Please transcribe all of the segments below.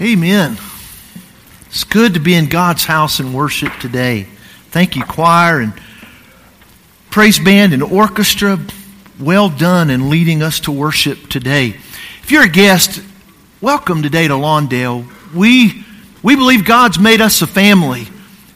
Amen. It's good to be in God's house and worship today. Thank you, choir and praise band and orchestra. Well done in leading us to worship today. If you're a guest, welcome today to Lawndale. We, we believe God's made us a family.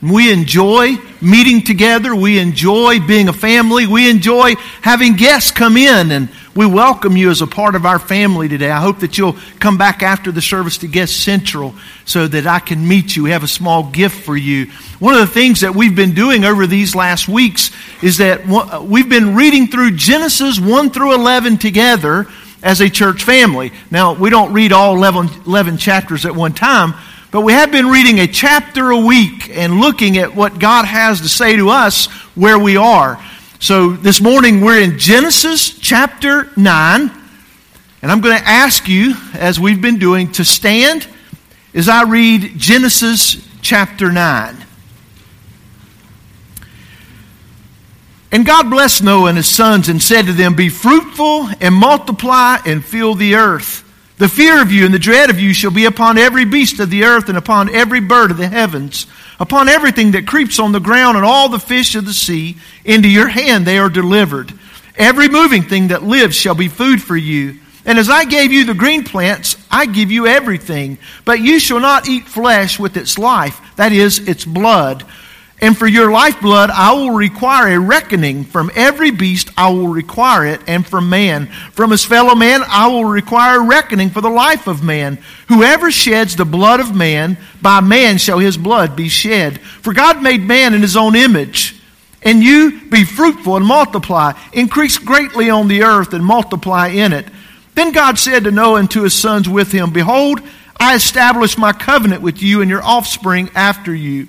We enjoy meeting together. We enjoy being a family. We enjoy having guests come in and we welcome you as a part of our family today. I hope that you'll come back after the service to Guest Central so that I can meet you. We have a small gift for you. One of the things that we've been doing over these last weeks is that we've been reading through Genesis 1 through 11 together as a church family. Now, we don't read all 11, 11 chapters at one time, but we have been reading a chapter a week and looking at what God has to say to us where we are. So this morning we're in Genesis chapter 9, and I'm going to ask you, as we've been doing, to stand as I read Genesis chapter 9. And God blessed Noah and his sons and said to them, Be fruitful and multiply and fill the earth. The fear of you and the dread of you shall be upon every beast of the earth and upon every bird of the heavens Upon everything that creeps on the ground and all the fish of the sea, into your hand they are delivered. Every moving thing that lives shall be food for you. And as I gave you the green plants, I give you everything. But you shall not eat flesh with its life, that is, its blood and for your lifeblood, I will require a reckoning. From every beast, I will require it, and from man. From his fellow man, I will require a reckoning for the life of man. Whoever sheds the blood of man, by man shall his blood be shed. For God made man in his own image. And you be fruitful and multiply, increase greatly on the earth and multiply in it. Then God said to Noah and to his sons with him, Behold, I establish my covenant with you and your offspring after you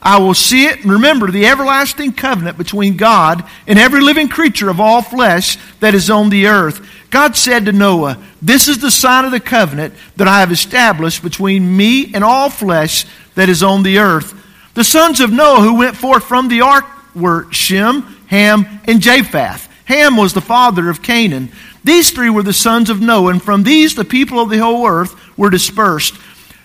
I will see it and remember the everlasting covenant between God and every living creature of all flesh that is on the earth. God said to Noah, This is the sign of the covenant that I have established between me and all flesh that is on the earth. The sons of Noah who went forth from the ark were Shem, Ham, and Japheth. Ham was the father of Canaan. These three were the sons of Noah, and from these the people of the whole earth were dispersed.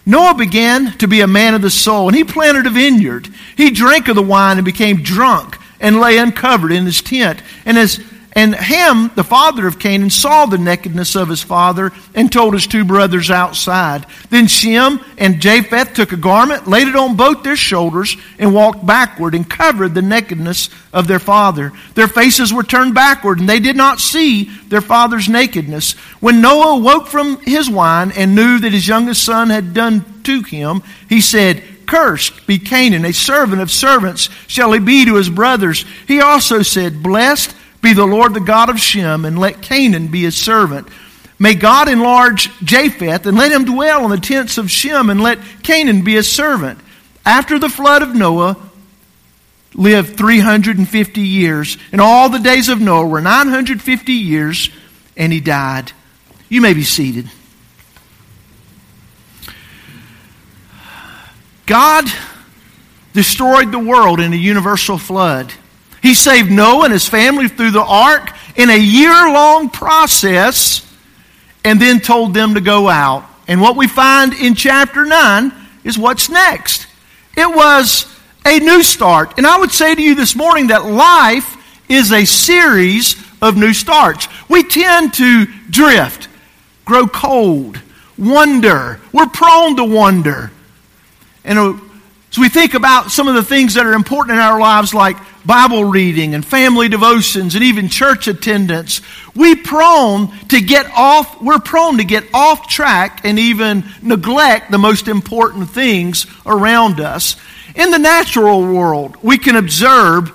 Noah began to be a man of the soul, and he planted a vineyard. He drank of the wine and became drunk and lay uncovered in his tent. And as and Ham, the father of Canaan, saw the nakedness of his father and told his two brothers outside. Then Shem and Japheth took a garment, laid it on both their shoulders, and walked backward and covered the nakedness of their father. Their faces were turned backward, and they did not see their father's nakedness. When Noah woke from his wine and knew that his youngest son had done to him, he said, Cursed be Canaan, a servant of servants shall he be to his brothers. He also said, Blessed be the Lord the God of Shem, and let Canaan be his servant. May God enlarge Japheth, and let him dwell in the tents of Shem, and let Canaan be his servant. After the flood of Noah, lived 350 years, and all the days of Noah were 950 years, and he died. You may be seated. God destroyed the world in a universal flood. He saved Noah and his family through the ark in a year long process and then told them to go out. And what we find in chapter 9 is what's next. It was a new start. And I would say to you this morning that life is a series of new starts. We tend to drift, grow cold, wonder. We're prone to wonder. And uh, So we think about some of the things that are important in our lives like Bible reading and family devotions and even church attendance. We prone to get off, we're prone to get off track and even neglect the most important things around us. In the natural world, we can observe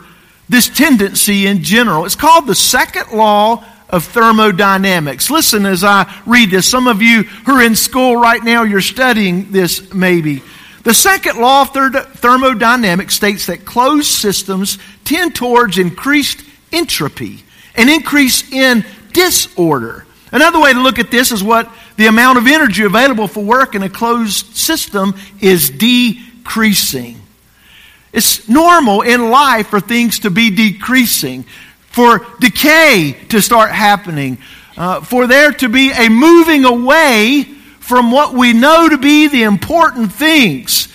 this tendency in general. It's called the second law of thermodynamics. Listen as I read this. Some of you who are in school right now, you're studying this maybe. The second law of thermodynamics states that closed systems tend towards increased entropy, an increase in disorder. Another way to look at this is what the amount of energy available for work in a closed system is decreasing. It's normal in life for things to be decreasing, for decay to start happening, uh, for there to be a moving away from what we know to be the important things.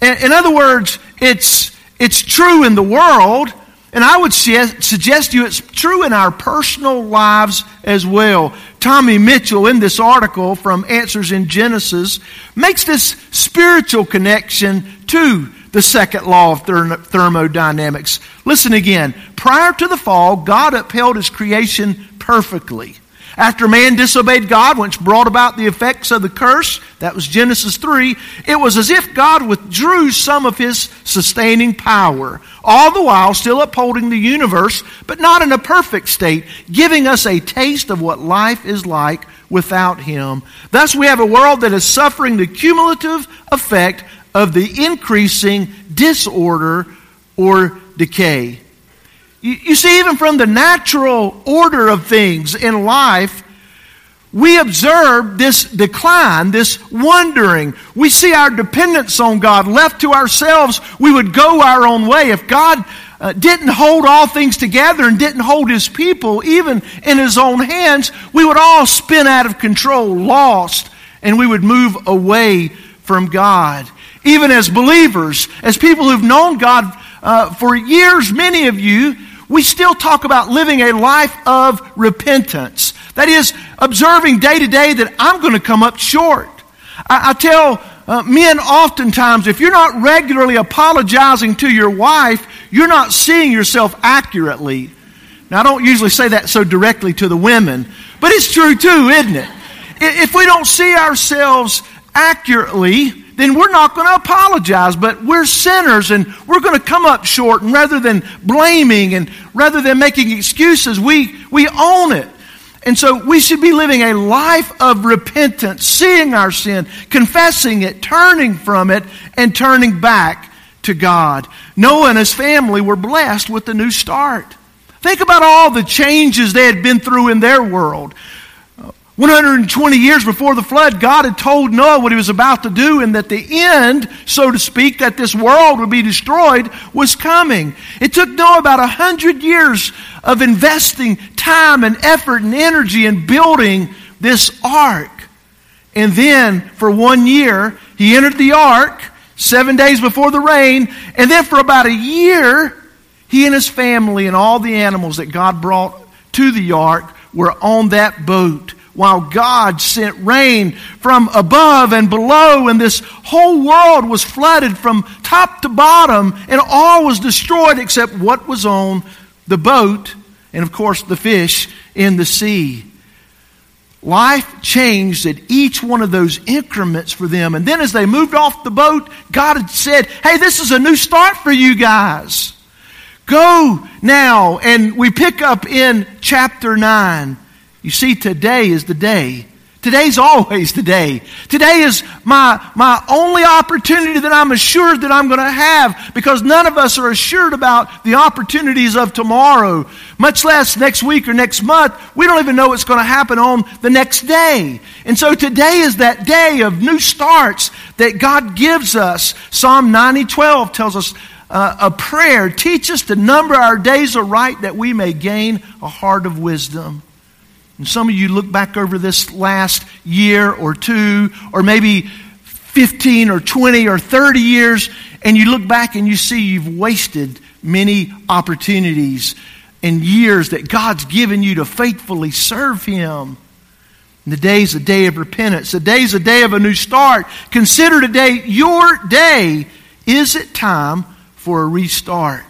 In other words, it's, it's true in the world, and I would suggest to you it's true in our personal lives as well. Tommy Mitchell, in this article from Answers in Genesis, makes this spiritual connection to the second law of thermodynamics. Listen again. Prior to the fall, God upheld his creation perfectly. After man disobeyed God, which brought about the effects of the curse, that was Genesis 3, it was as if God withdrew some of his sustaining power, all the while still upholding the universe, but not in a perfect state, giving us a taste of what life is like without him. Thus, we have a world that is suffering the cumulative effect of the increasing disorder or decay. You, you see, even from the natural order of things in life, we observe this decline, this wandering. We see our dependence on God. Left to ourselves, we would go our own way. If God uh, didn't hold all things together and didn't hold His people even in His own hands, we would all spin out of control, lost, and we would move away from God. Even as believers, as people who've known God uh, for years, many of you, we still talk about living a life of repentance. That is, observing day to day that I'm going to come up short. I, I tell uh, men oftentimes, if you're not regularly apologizing to your wife, you're not seeing yourself accurately. Now, I don't usually say that so directly to the women, but it's true too, isn't it? If we don't see ourselves accurately, then we're not going to apologize. But we're sinners and we're going to come up short. And rather than blaming and rather than making excuses, we, we own it. And so we should be living a life of repentance, seeing our sin, confessing it, turning from it, and turning back to God. Noah and his family were blessed with a new start. Think about all the changes they had been through in their world. 120 years before the flood, God had told Noah what he was about to do and that the end, so to speak, that this world would be destroyed was coming. It took Noah about 100 years of investing time and effort and energy in building this ark. And then for one year, he entered the ark seven days before the rain. And then for about a year, he and his family and all the animals that God brought to the ark were on that boat while God sent rain from above and below, and this whole world was flooded from top to bottom, and all was destroyed except what was on the boat, and of course the fish in the sea. Life changed at each one of those increments for them. And then as they moved off the boat, God had said, Hey, this is a new start for you guys. Go now. And we pick up in chapter 9. You see, today is the day. Today's always the day. Today is my, my only opportunity that I'm assured that I'm going to have because none of us are assured about the opportunities of tomorrow, much less next week or next month. We don't even know what's going to happen on the next day. And so today is that day of new starts that God gives us. Psalm 90, 12 tells us uh, a prayer, teach us to number our days aright that we may gain a heart of wisdom. And some of you look back over this last year or two, or maybe 15 or 20 or 30 years, and you look back and you see you've wasted many opportunities and years that God's given you to faithfully serve Him. And the day is a day of repentance. The day is a day of a new start. Consider today your day Is it time for a restart?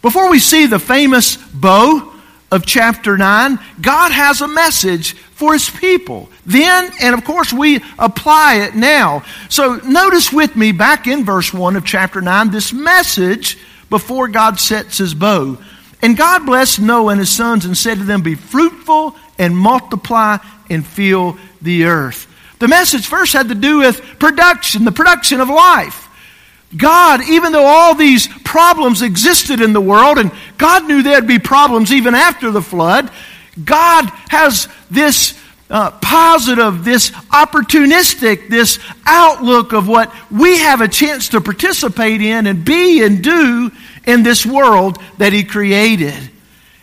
Before we see the famous bow of chapter 9, God has a message for his people. Then, and of course, we apply it now. So notice with me back in verse 1 of chapter 9 this message before God sets his bow. And God blessed Noah and his sons and said to them, Be fruitful and multiply and fill the earth. The message first had to do with production, the production of life. God, even though all these problems existed in the world, and God knew there'd be problems even after the flood, God has this uh, positive, this opportunistic, this outlook of what we have a chance to participate in and be and do in this world that He created.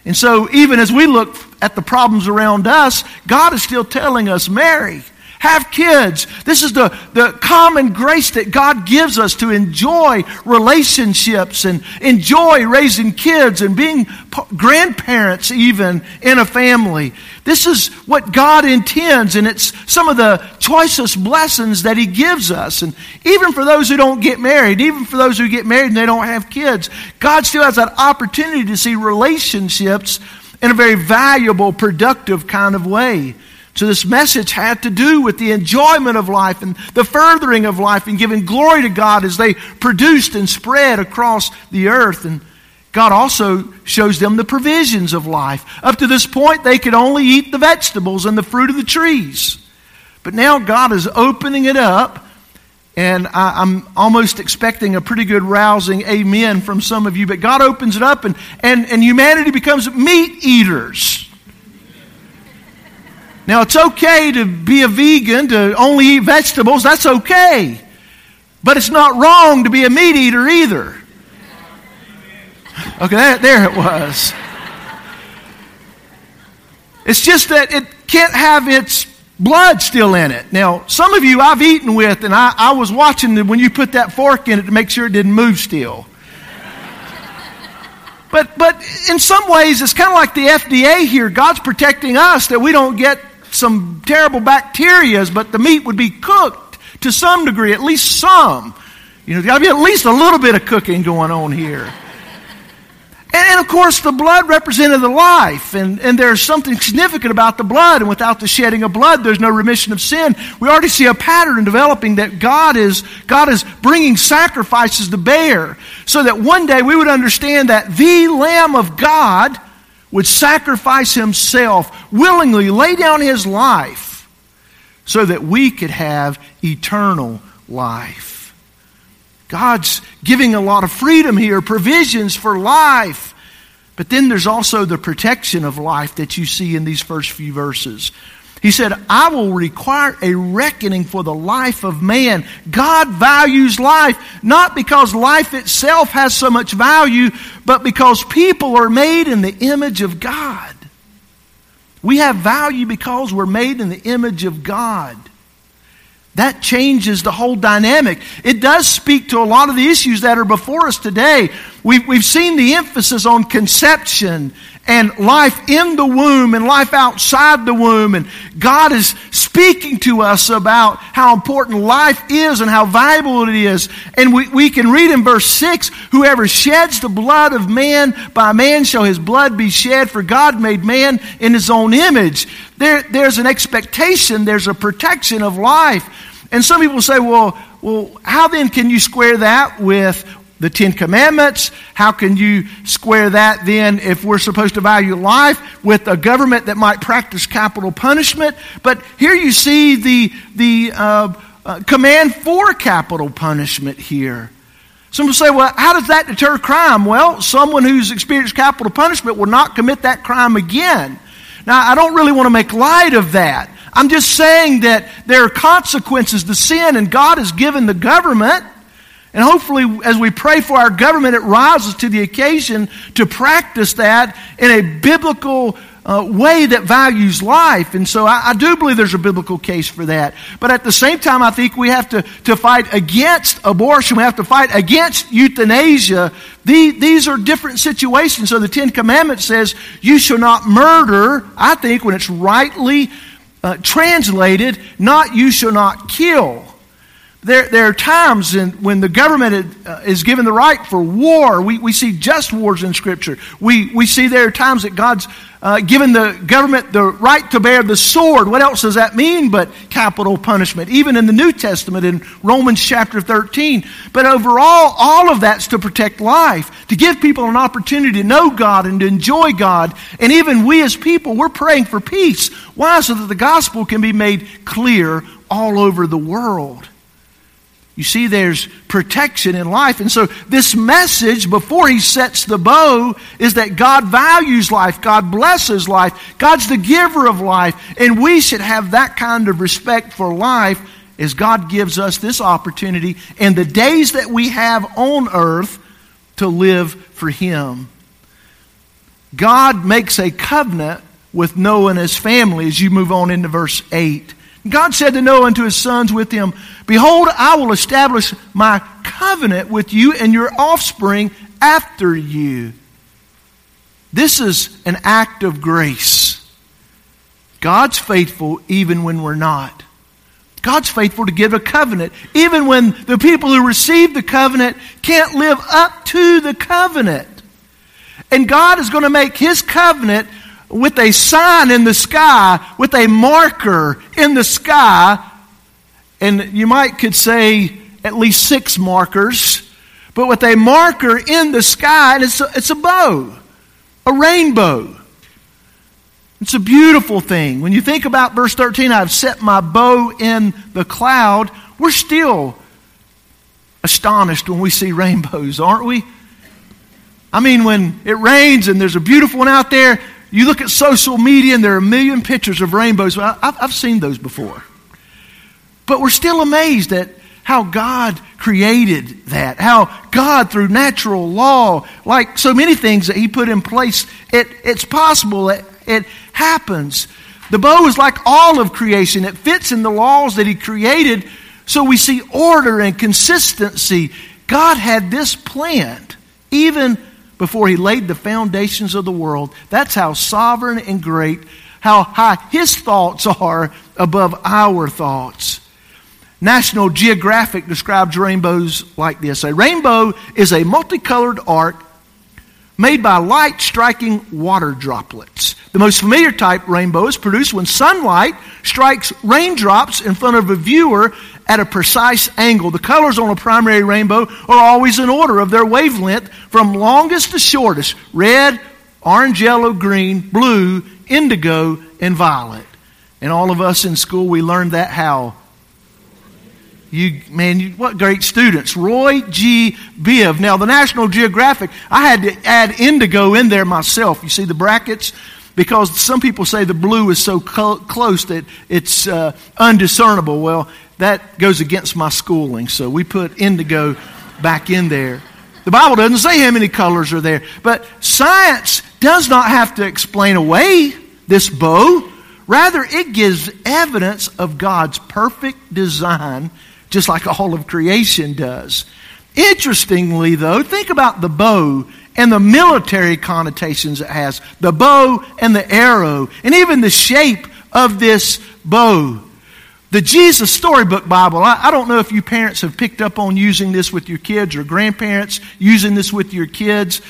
And so, even as we look at the problems around us, God is still telling us, marry, have kids. This is the, the common grace that God gives us to enjoy relationships and enjoy raising kids and being grandparents, even in a family. This is what God intends, and it's some of the choicest blessings that He gives us. And even for those who don't get married, even for those who get married and they don't have kids, God still has that opportunity to see relationships in a very valuable, productive kind of way. So this message had to do with the enjoyment of life and the furthering of life and giving glory to God as they produced and spread across the earth. And God also shows them the provisions of life. Up to this point, they could only eat the vegetables and the fruit of the trees. But now God is opening it up. And I, am almost expecting a pretty good rousing amen from some of you. But God opens it up, and, and, and humanity becomes meat eaters. Now, it's okay to be a vegan, to only eat vegetables. That's okay. But it's not wrong to be a meat eater either. Okay, there, it was. It's just that it can't have its blood still in it. Now, some of you I've eaten with, and I, I was watching when you put that fork in it to make sure it didn't move still. But, but in some ways, it's kind of like the FDA here. God's protecting us that we don't get some terrible bacterias, but the meat would be cooked to some degree, at least some. You know, there's got to be at least a little bit of cooking going on here. And, of course, the blood represented the life. And, and there's something significant about the blood. And without the shedding of blood, there's no remission of sin. We already see a pattern developing that God is, God is bringing sacrifices to bear so that one day we would understand that the Lamb of God would sacrifice himself, willingly lay down his life, so that we could have eternal life. God's giving a lot of freedom here, provisions for life. But then there's also the protection of life that you see in these first few verses. He said, I will require a reckoning for the life of man. God values life, not because life itself has so much value, but because people are made in the image of God. We have value because we're made in the image of God. That changes the whole dynamic. It does speak to a lot of the issues that are before us today. We've, we've seen the emphasis on conception and life in the womb and life outside the womb. And God is speaking to us about how important life is and how valuable it is. And we, we can read in verse 6 Whoever sheds the blood of man, by man shall his blood be shed, for God made man in his own image. There, there's an expectation, there's a protection of life. And some people say, well, well, how then can you square that with the Ten Commandments. How can you square that then if we're supposed to value life with a government that might practice capital punishment? But here you see the, the uh, uh, command for capital punishment here. Some will say, well, how does that deter crime? Well, someone who's experienced capital punishment will not commit that crime again. Now, I don't really want to make light of that. I'm just saying that there are consequences to sin, and God has given the government and hopefully, as we pray for our government, it rises to the occasion to practice that in a biblical uh, way that values life. And so I, I, do believe there's a biblical case for that. But at the same time, I think we have to, to fight against abortion. We have to fight against euthanasia. The, these are different situations. So the Ten Commandments says, you shall not murder, I think, when it's rightly uh, translated, not you shall not kill. there, there are times in, when the government uh, is given the right for war. We, we see just wars in Scripture. We, we see there are times that God's uh, given the government the right to bear the sword. What else does that mean but capital punishment? Even in the New Testament in Romans chapter 13. But overall, all of that's to protect life, to give people an opportunity to know God and to enjoy God. And even we as people, we're praying for peace. Why? So that the gospel can be made clear all over the world. You see, there's protection in life. And so, this message before he sets the bow is that God values life, God blesses life, God's the giver of life, and we should have that kind of respect for life as God gives us this opportunity in the days that we have on earth to live for Him. God makes a covenant with Noah and his family as you move on into verse 8. God said to Noah and to his sons with him, Behold, I will establish my covenant with you and your offspring after you. This is an act of grace. God's faithful even when we're not. God's faithful to give a covenant, even when the people who receive the covenant can't live up to the covenant. And God is going to make His covenant with a sign in the sky, with a marker in the sky, and you might could say at least six markers, but with a marker in the sky, and it's a, it's a bow, a rainbow. It's a beautiful thing. When you think about verse 13, I've set my bow in the cloud, we're still astonished when we see rainbows, aren't we? I mean, when it rains and there's a beautiful one out there, you look at social media and there are a million pictures of rainbows. I've, I've seen those before. But we're still amazed at how God created that, how God, through natural law, like so many things that He put in place, it, it's possible, it, it happens. The bow is like all of creation, it fits in the laws that He created, so we see order and consistency. God had this planned, even before he laid the foundations of the world. That's how sovereign and great, how high his thoughts are above our thoughts. National Geographic describes rainbows like this A rainbow is a multicolored arc made by light striking water droplets. The most familiar type rainbow is produced when sunlight strikes raindrops in front of a viewer at a precise angle. The colors on a primary rainbow are always in order of their wavelength from longest to shortest red, orange, yellow, green, blue, indigo, and violet. And all of us in school, we learned that how? You, man, you, what great students. Roy G. Biv. Now, the National Geographic, I had to add indigo in there myself. You see the brackets? Because some people say the blue is so close that it's uh, undiscernible. Well, that goes against my schooling. So we put indigo back in there. The Bible doesn't say how many colors are there, but science does not have to explain away this bow. Rather, it gives evidence of God's perfect design, just like all of creation does. Interestingly, though, think about the bow and the military connotations it has the bow and the arrow, and even the shape of this bow. The Jesus Storybook Bible, I, I, don't know if you parents have picked up on using this with your kids or grandparents using this with your kids,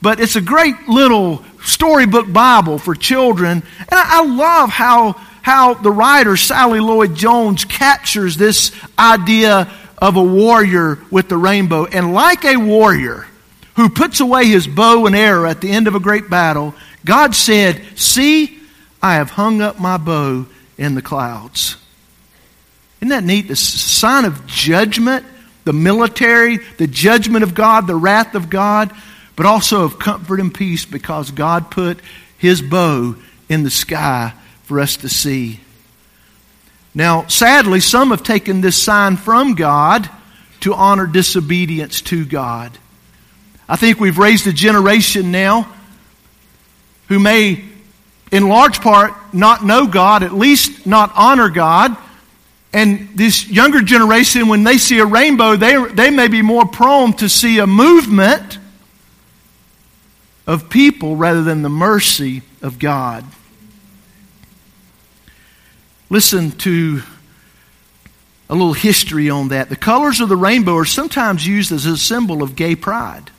but it's a great little storybook Bible for children. And I, I love how, how the writer, Sally Lloyd Jones, captures this idea of a warrior with the rainbow. And like a warrior who puts away his bow and arrow at the end of a great battle, God said, See, I have hung up my bow in the clouds. Isn't that neat? The sign of judgment, the military, the judgment of God, the wrath of God, but also of comfort and peace because God put his bow in the sky for us to see. Now, sadly, some have taken this sign from God to honor disobedience to God. I think we've raised a generation now who may, in large part, not know God, at least not honor God and this younger generation, when they see a rainbow, they, they may be more prone to see a movement of people rather than the mercy of God. Listen to a little history on that. The colors of the rainbow are sometimes used as a symbol of gay pride.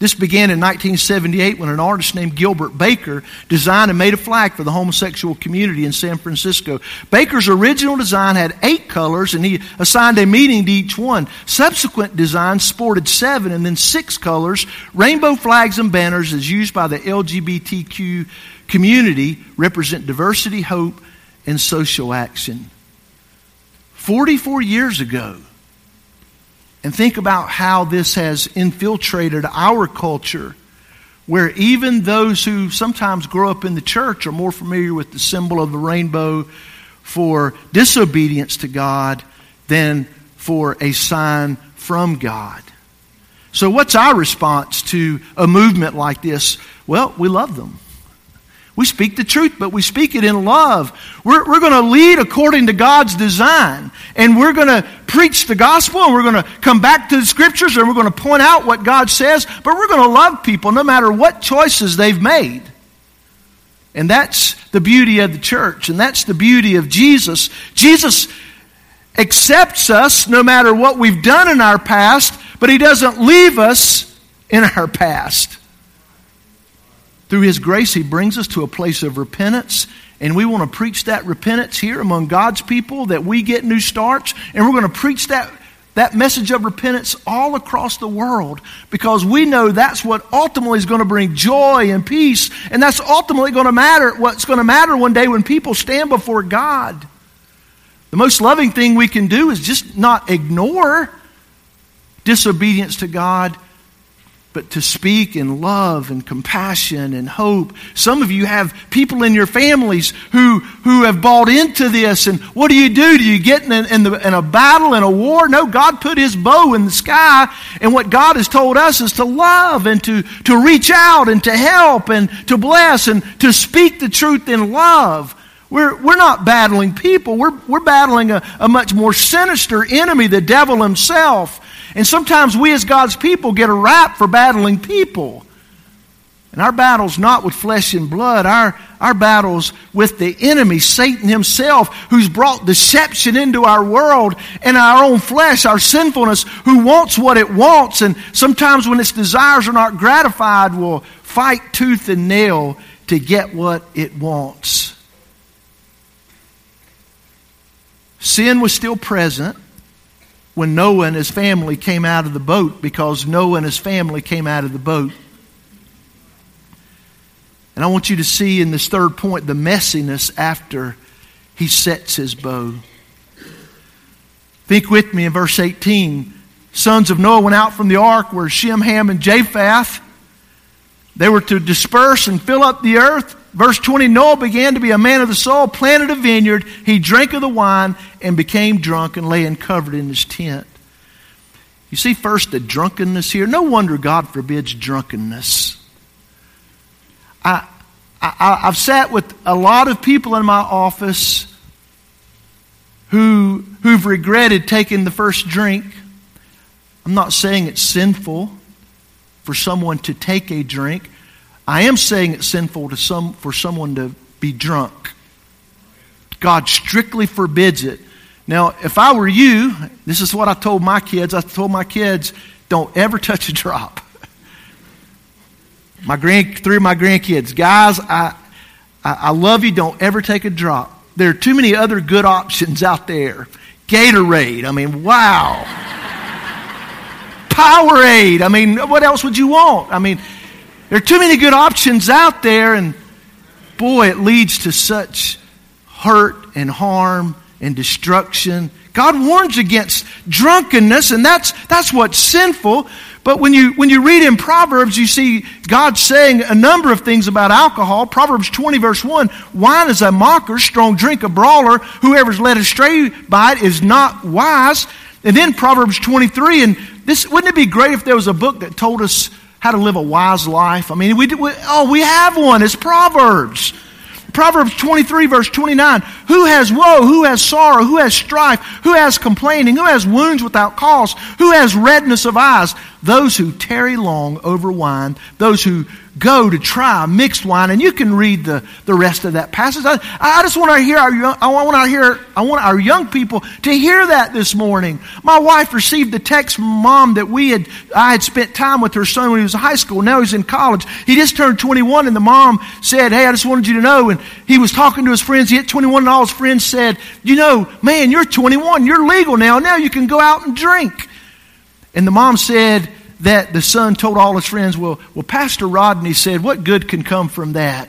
This began in 1978 when an artist named Gilbert Baker designed and made a flag for the homosexual community in San Francisco. Baker's original design had eight colors and he assigned a meaning to each one. Subsequent designs sported seven and then six colors. Rainbow flags and banners, as used by the LGBTQ community, represent diversity, hope, and social action. 44 years ago, and think about how this has infiltrated our culture, where even those who sometimes grow up in the church are more familiar with the symbol of the rainbow for disobedience to God than for a sign from God. So, what's our response to a movement like this? Well, we love them. We speak the truth, but we speak it in love. We're, we're going to lead according to God's design. And we're going to preach the gospel and we're going to come back to the scriptures and we're going to point out what God says, but we're going to love people no matter what choices they've made. And that's the beauty of the church, and that's the beauty of Jesus. Jesus accepts us no matter what we've done in our past, but He doesn't leave us in our past. Through His grace, He brings us to a place of repentance. And we want to preach that repentance here among God's people that we get new starts. And we're going to preach that, that message of repentance all across the world because we know that's what ultimately is going to bring joy and peace. And that's ultimately going to matter, what's going to matter one day when people stand before God. The most loving thing we can do is just not ignore disobedience to God but to speak in love and compassion and hope. Some of you have people in your families who, who have bought into this. And what do you do? Do you get in, in, the, in a battle, in a war? No, God put his bow in the sky. And what God has told us is to love and to, to reach out and to help and to bless and to speak the truth in love. We're, we're not battling people. We're, we're battling a, a much more sinister enemy, the devil himself. And sometimes we as God's people get a rap for battling people. And our battle's not with flesh and blood. Our, our battle's with the enemy, Satan himself, who's brought deception into our world and our own flesh, our sinfulness, who wants what it wants. And sometimes when its desires are not gratified, will fight tooth and nail to get what it wants. Sin was still present when Noah and his family came out of the boat because Noah and his family came out of the boat. And I want you to see in this third point the messiness after he sets his bow. Think with me in verse 18. Sons of Noah went out from the ark were Shem, Ham, and Japheth. They were to disperse and fill up the earth. Verse 20 Noah began to be a man of the soul, planted a vineyard. He drank of the wine and became drunk and lay uncovered in his tent. You see, first, the drunkenness here. No wonder God forbids drunkenness. I, I, I've sat with a lot of people in my office who, who've regretted taking the first drink. I'm not saying it's sinful for someone to take a drink. I am saying it's sinful to some, for someone to be drunk. God strictly forbids it. Now, if I were you, this is what I told my kids. I told my kids, don't ever touch a drop. My grand, three of my grandkids, guys, I, I, I love you. Don't ever take a drop. There are too many other good options out there. Gatorade. I mean, wow. Powerade. I mean, what else would you want? I mean, there are too many good options out there, and boy, it leads to such hurt and harm and destruction. God warns against drunkenness, and that's, that's what's sinful. But when you, when you read in Proverbs, you see God saying a number of things about alcohol. Proverbs 20, verse 1 Wine is a mocker, strong drink a brawler. Whoever's led astray by it is not wise. And then Proverbs 23, and this wouldn't it be great if there was a book that told us how to live a wise life? I mean, we, we oh, we have one. It's Proverbs. Proverbs 23, verse 29. Who has woe? Who has sorrow? Who has strife? Who has complaining? Who has wounds without cause? Who has redness of eyes? those who tarry long over wine, those who go to try mixed wine, and you can read the, the rest of that passage. I, I just want to hear our young, I want to hear I want our young people to hear that this morning. My wife received the text from mom that we had I had spent time with her son when he was in high school. Now he's in college. He just turned 21, and the mom said, "Hey, I just wanted you to know." And he was talking to his friends. He hit 21, and all his friends said, "You know, man, you're 21. You're legal now. Now you can go out and drink." And the mom said that the son told all his friends, well, well, Pastor Rodney said, what good can come from that?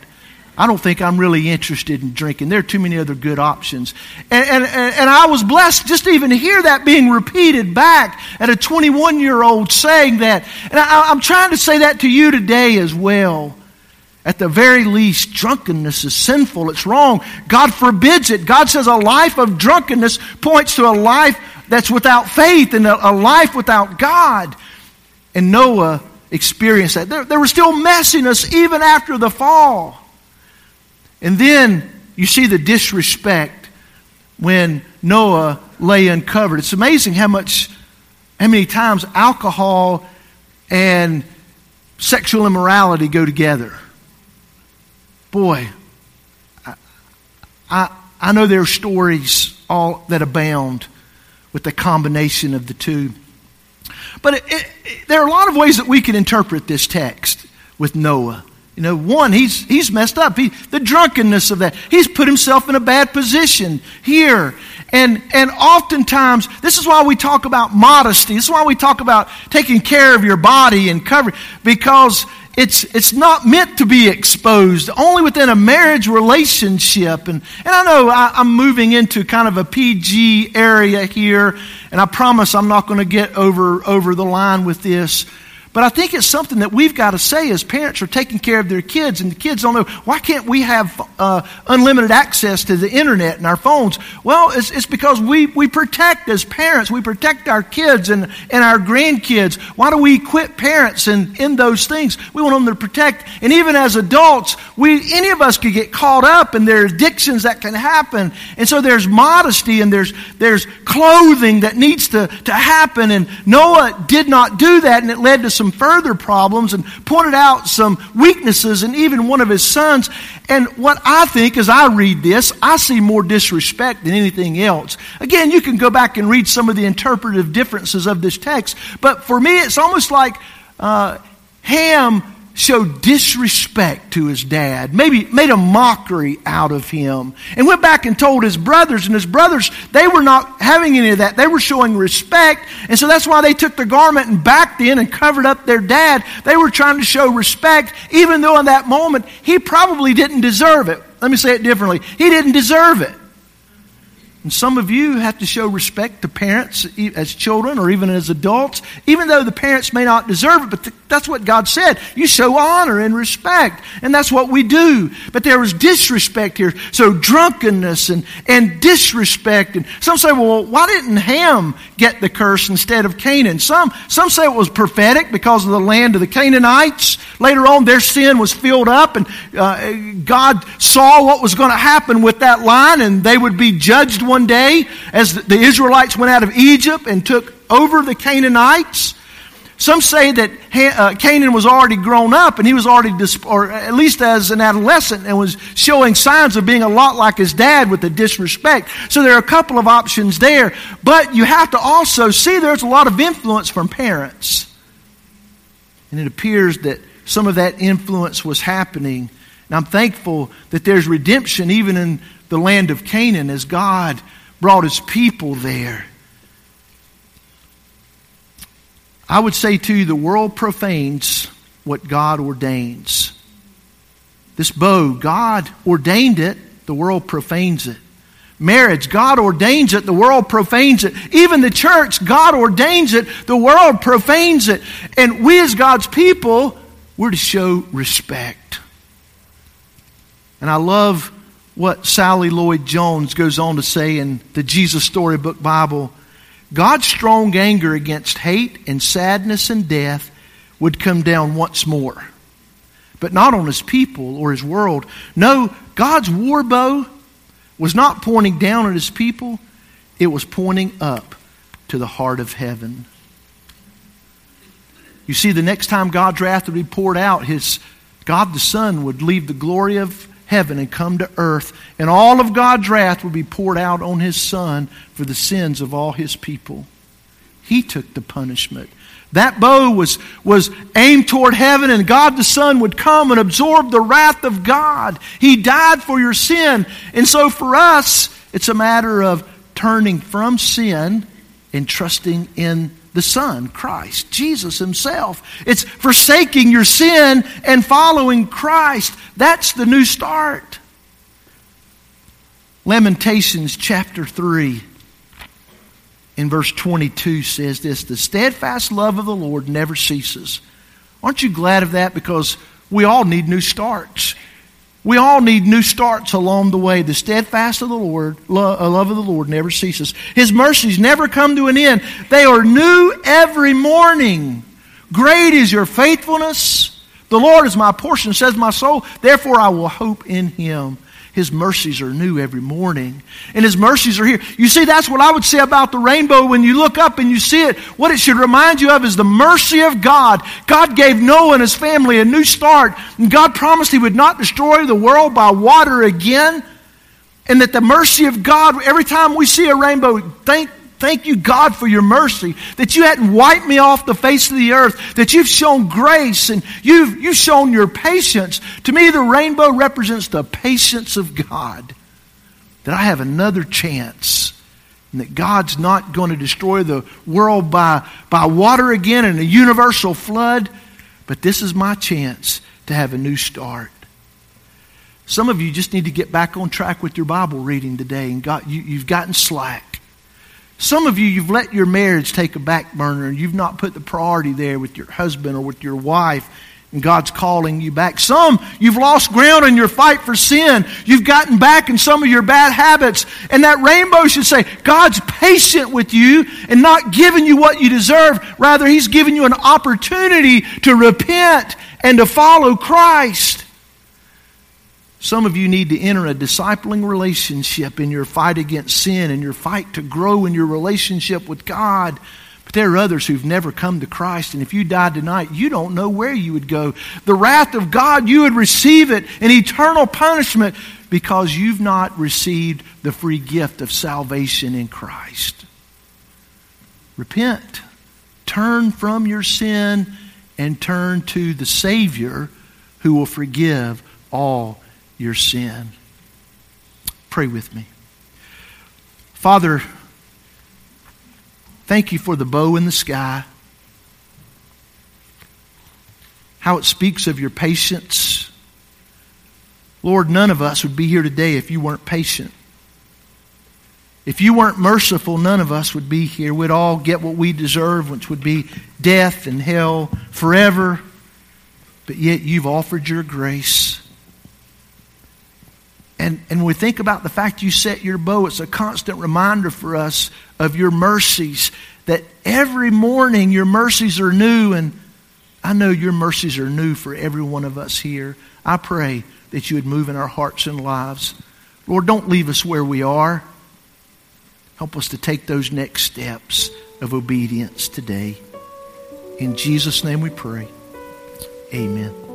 I don't think I'm really interested in drinking. There are too many other good options. And, and, and I was blessed just to even hear that being repeated back at a 21 year old saying that. And I, I'm trying to say that to you today as well. At the very least, drunkenness is sinful. It's wrong. God forbids it. God says a life of drunkenness points to a life that's without faith and a, a life without God. And Noah experienced that. There, there was still messiness even after the fall. And then you see the disrespect when Noah lay uncovered. It's amazing how much, how many times alcohol and sexual immorality go together. Boy, I, I, I know there are stories all that abound with the combination of the two. But it, it, there are a lot of ways that we can interpret this text with Noah. You know, one, he's, he's messed up. He, the drunkenness of that. He's put himself in a bad position here. And, and oftentimes, this is why we talk about modesty. This is why we talk about taking care of your body and covering, because it's, it's not meant to be exposed, only within a marriage relationship. And, and I know I, I'm moving into kind of a PG area here, and I promise I'm not going to get over, over the line with this. But I think it's something that we've got to say as parents are taking care of their kids, and the kids don't know, why can't we have uh, unlimited access to the internet and our phones? Well, it's, it's because we, we protect as parents, we protect our kids and, and our grandkids. Why do we equip parents in, in those things? We want them to protect. And even as adults, we, any of us could get caught up, and there are addictions that can happen. And so there's modesty and there's, there's clothing that needs to, to happen. And Noah did not do that, and it led to some some further problems and pointed out some weaknesses in even one of his sons. And what I think as I read this, I see more disrespect than anything else. Again, you can go back and read some of the interpretive differences of this text, but for me, it's almost like uh, Ham showed disrespect to his dad, maybe made a mockery out of him, and went back and told his brothers, and his brothers, they were not having any of that. They were showing respect, and so that's why they took their garment and backed in and covered up their dad. They were trying to show respect, even though in that moment he probably didn't deserve it. Let me say it differently. He didn't deserve it. And some of you have to show respect to parents as children or even as adults, even though the parents may not deserve it, but that's what God said. You show honor and respect, and that's what we do. But there was disrespect here. So drunkenness and, and disrespect. And some say, well, why didn't Ham get the curse instead of Canaan? Some, some say it was prophetic because of the land of the Canaanites. Later on, their sin was filled up, and uh, God saw what was going to happen with that line, and they would be judged one one day as the Israelites went out of Egypt and took over the Canaanites. Some say that uh, Canaan was already grown up and he was already, or at least as an adolescent, and was showing signs of being a lot like his dad with the disrespect. So there are a couple of options there. But you have to also see there's a lot of influence from parents. And it appears that some of that influence was happening. And I'm thankful that there's redemption even in the land of Canaan as God brought his people there. I would say to you, the world profanes what God ordains. This bow, God ordained it, the world profanes it. Marriage, God ordains it, the world profanes it. Even the church, God ordains it, the world profanes it. And we as God's people, we're to show respect. And I love what Sally Lloyd Jones goes on to say in the Jesus Storybook Bible God's strong anger against hate and sadness and death would come down once more. But not on his people or his world. No, God's war bow was not pointing down at his people, it was pointing up to the heart of heaven. You see, the next time God's wrath would be poured out, his God the Son would leave the glory of heaven and come to earth, and all of God's wrath would be poured out on his Son for the sins of all his people. He took the punishment. That bow was, was aimed toward heaven, and God the Son would come and absorb the wrath of God. He died for your sin. And so for us, it's a matter of turning from sin and trusting in the Son, Christ, Jesus Himself. It's forsaking your sin and following Christ. That's the new start. Lamentations chapter 3 in verse 22 says this The steadfast love of the Lord never ceases. Aren't you glad of that? Because we all need new starts. We all need new starts along the way. The steadfast of the Lord, uh, love of the Lord never ceases. His mercies never come to an end. They are new every morning. Great is your faithfulness. The Lord is my portion, says my soul. Therefore I will hope in him. His mercies are new every morning. And His mercies are here. You see, that's what I would say about the rainbow when you look up and you see it. What it should remind you of is the mercy of God. God gave Noah and his family a new start. And God promised He would not destroy the world by water again. And that the mercy of God, every time we see a rainbow, thank Thank you, God, for your mercy, that you hadn't wiped me off the face of the earth, that you've shown grace and you've, you've shown your patience. To me, the rainbow represents the patience of God, that I have another chance, and that God's not going to destroy the world by, by water again and a universal flood, but this is my chance to have a new start. Some of you just need to get back on track with your Bible reading today, and got, you, you've gotten slack. Some of you, you've let your marriage take a back burner and you've not put the priority there with your husband or with your wife, and God's calling you back. Some, you've lost ground in your fight for sin. You've gotten back in some of your bad habits. And that rainbow should say, God's patient with you and not giving you what you deserve. Rather, He's giving you an opportunity to repent and to follow Christ. Some of you need to enter a discipling relationship in your fight against sin and your fight to grow in your relationship with God. But there are others who've never come to Christ, and if you died tonight, you don't know where you would go. The wrath of God, you would receive it, an eternal punishment, because you've not received the free gift of salvation in Christ. Repent. Turn from your sin and turn to the Savior who will forgive all your sin. Pray with me. Father, thank you for the bow in the sky, how it speaks of your patience. Lord, none of us would be here today if you weren't patient. If you weren't merciful, none of us would be here. We'd all get what we deserve, which would be death and hell forever. But yet you've offered your grace. And, and when we think about the fact you set your bow, it's a constant reminder for us of your mercies, that every morning your mercies are new, and I know your mercies are new for every one of us here. I pray that you would move in our hearts and lives. Lord, don't leave us where we are. Help us to take those next steps of obedience today. In Jesus' name we pray. Amen.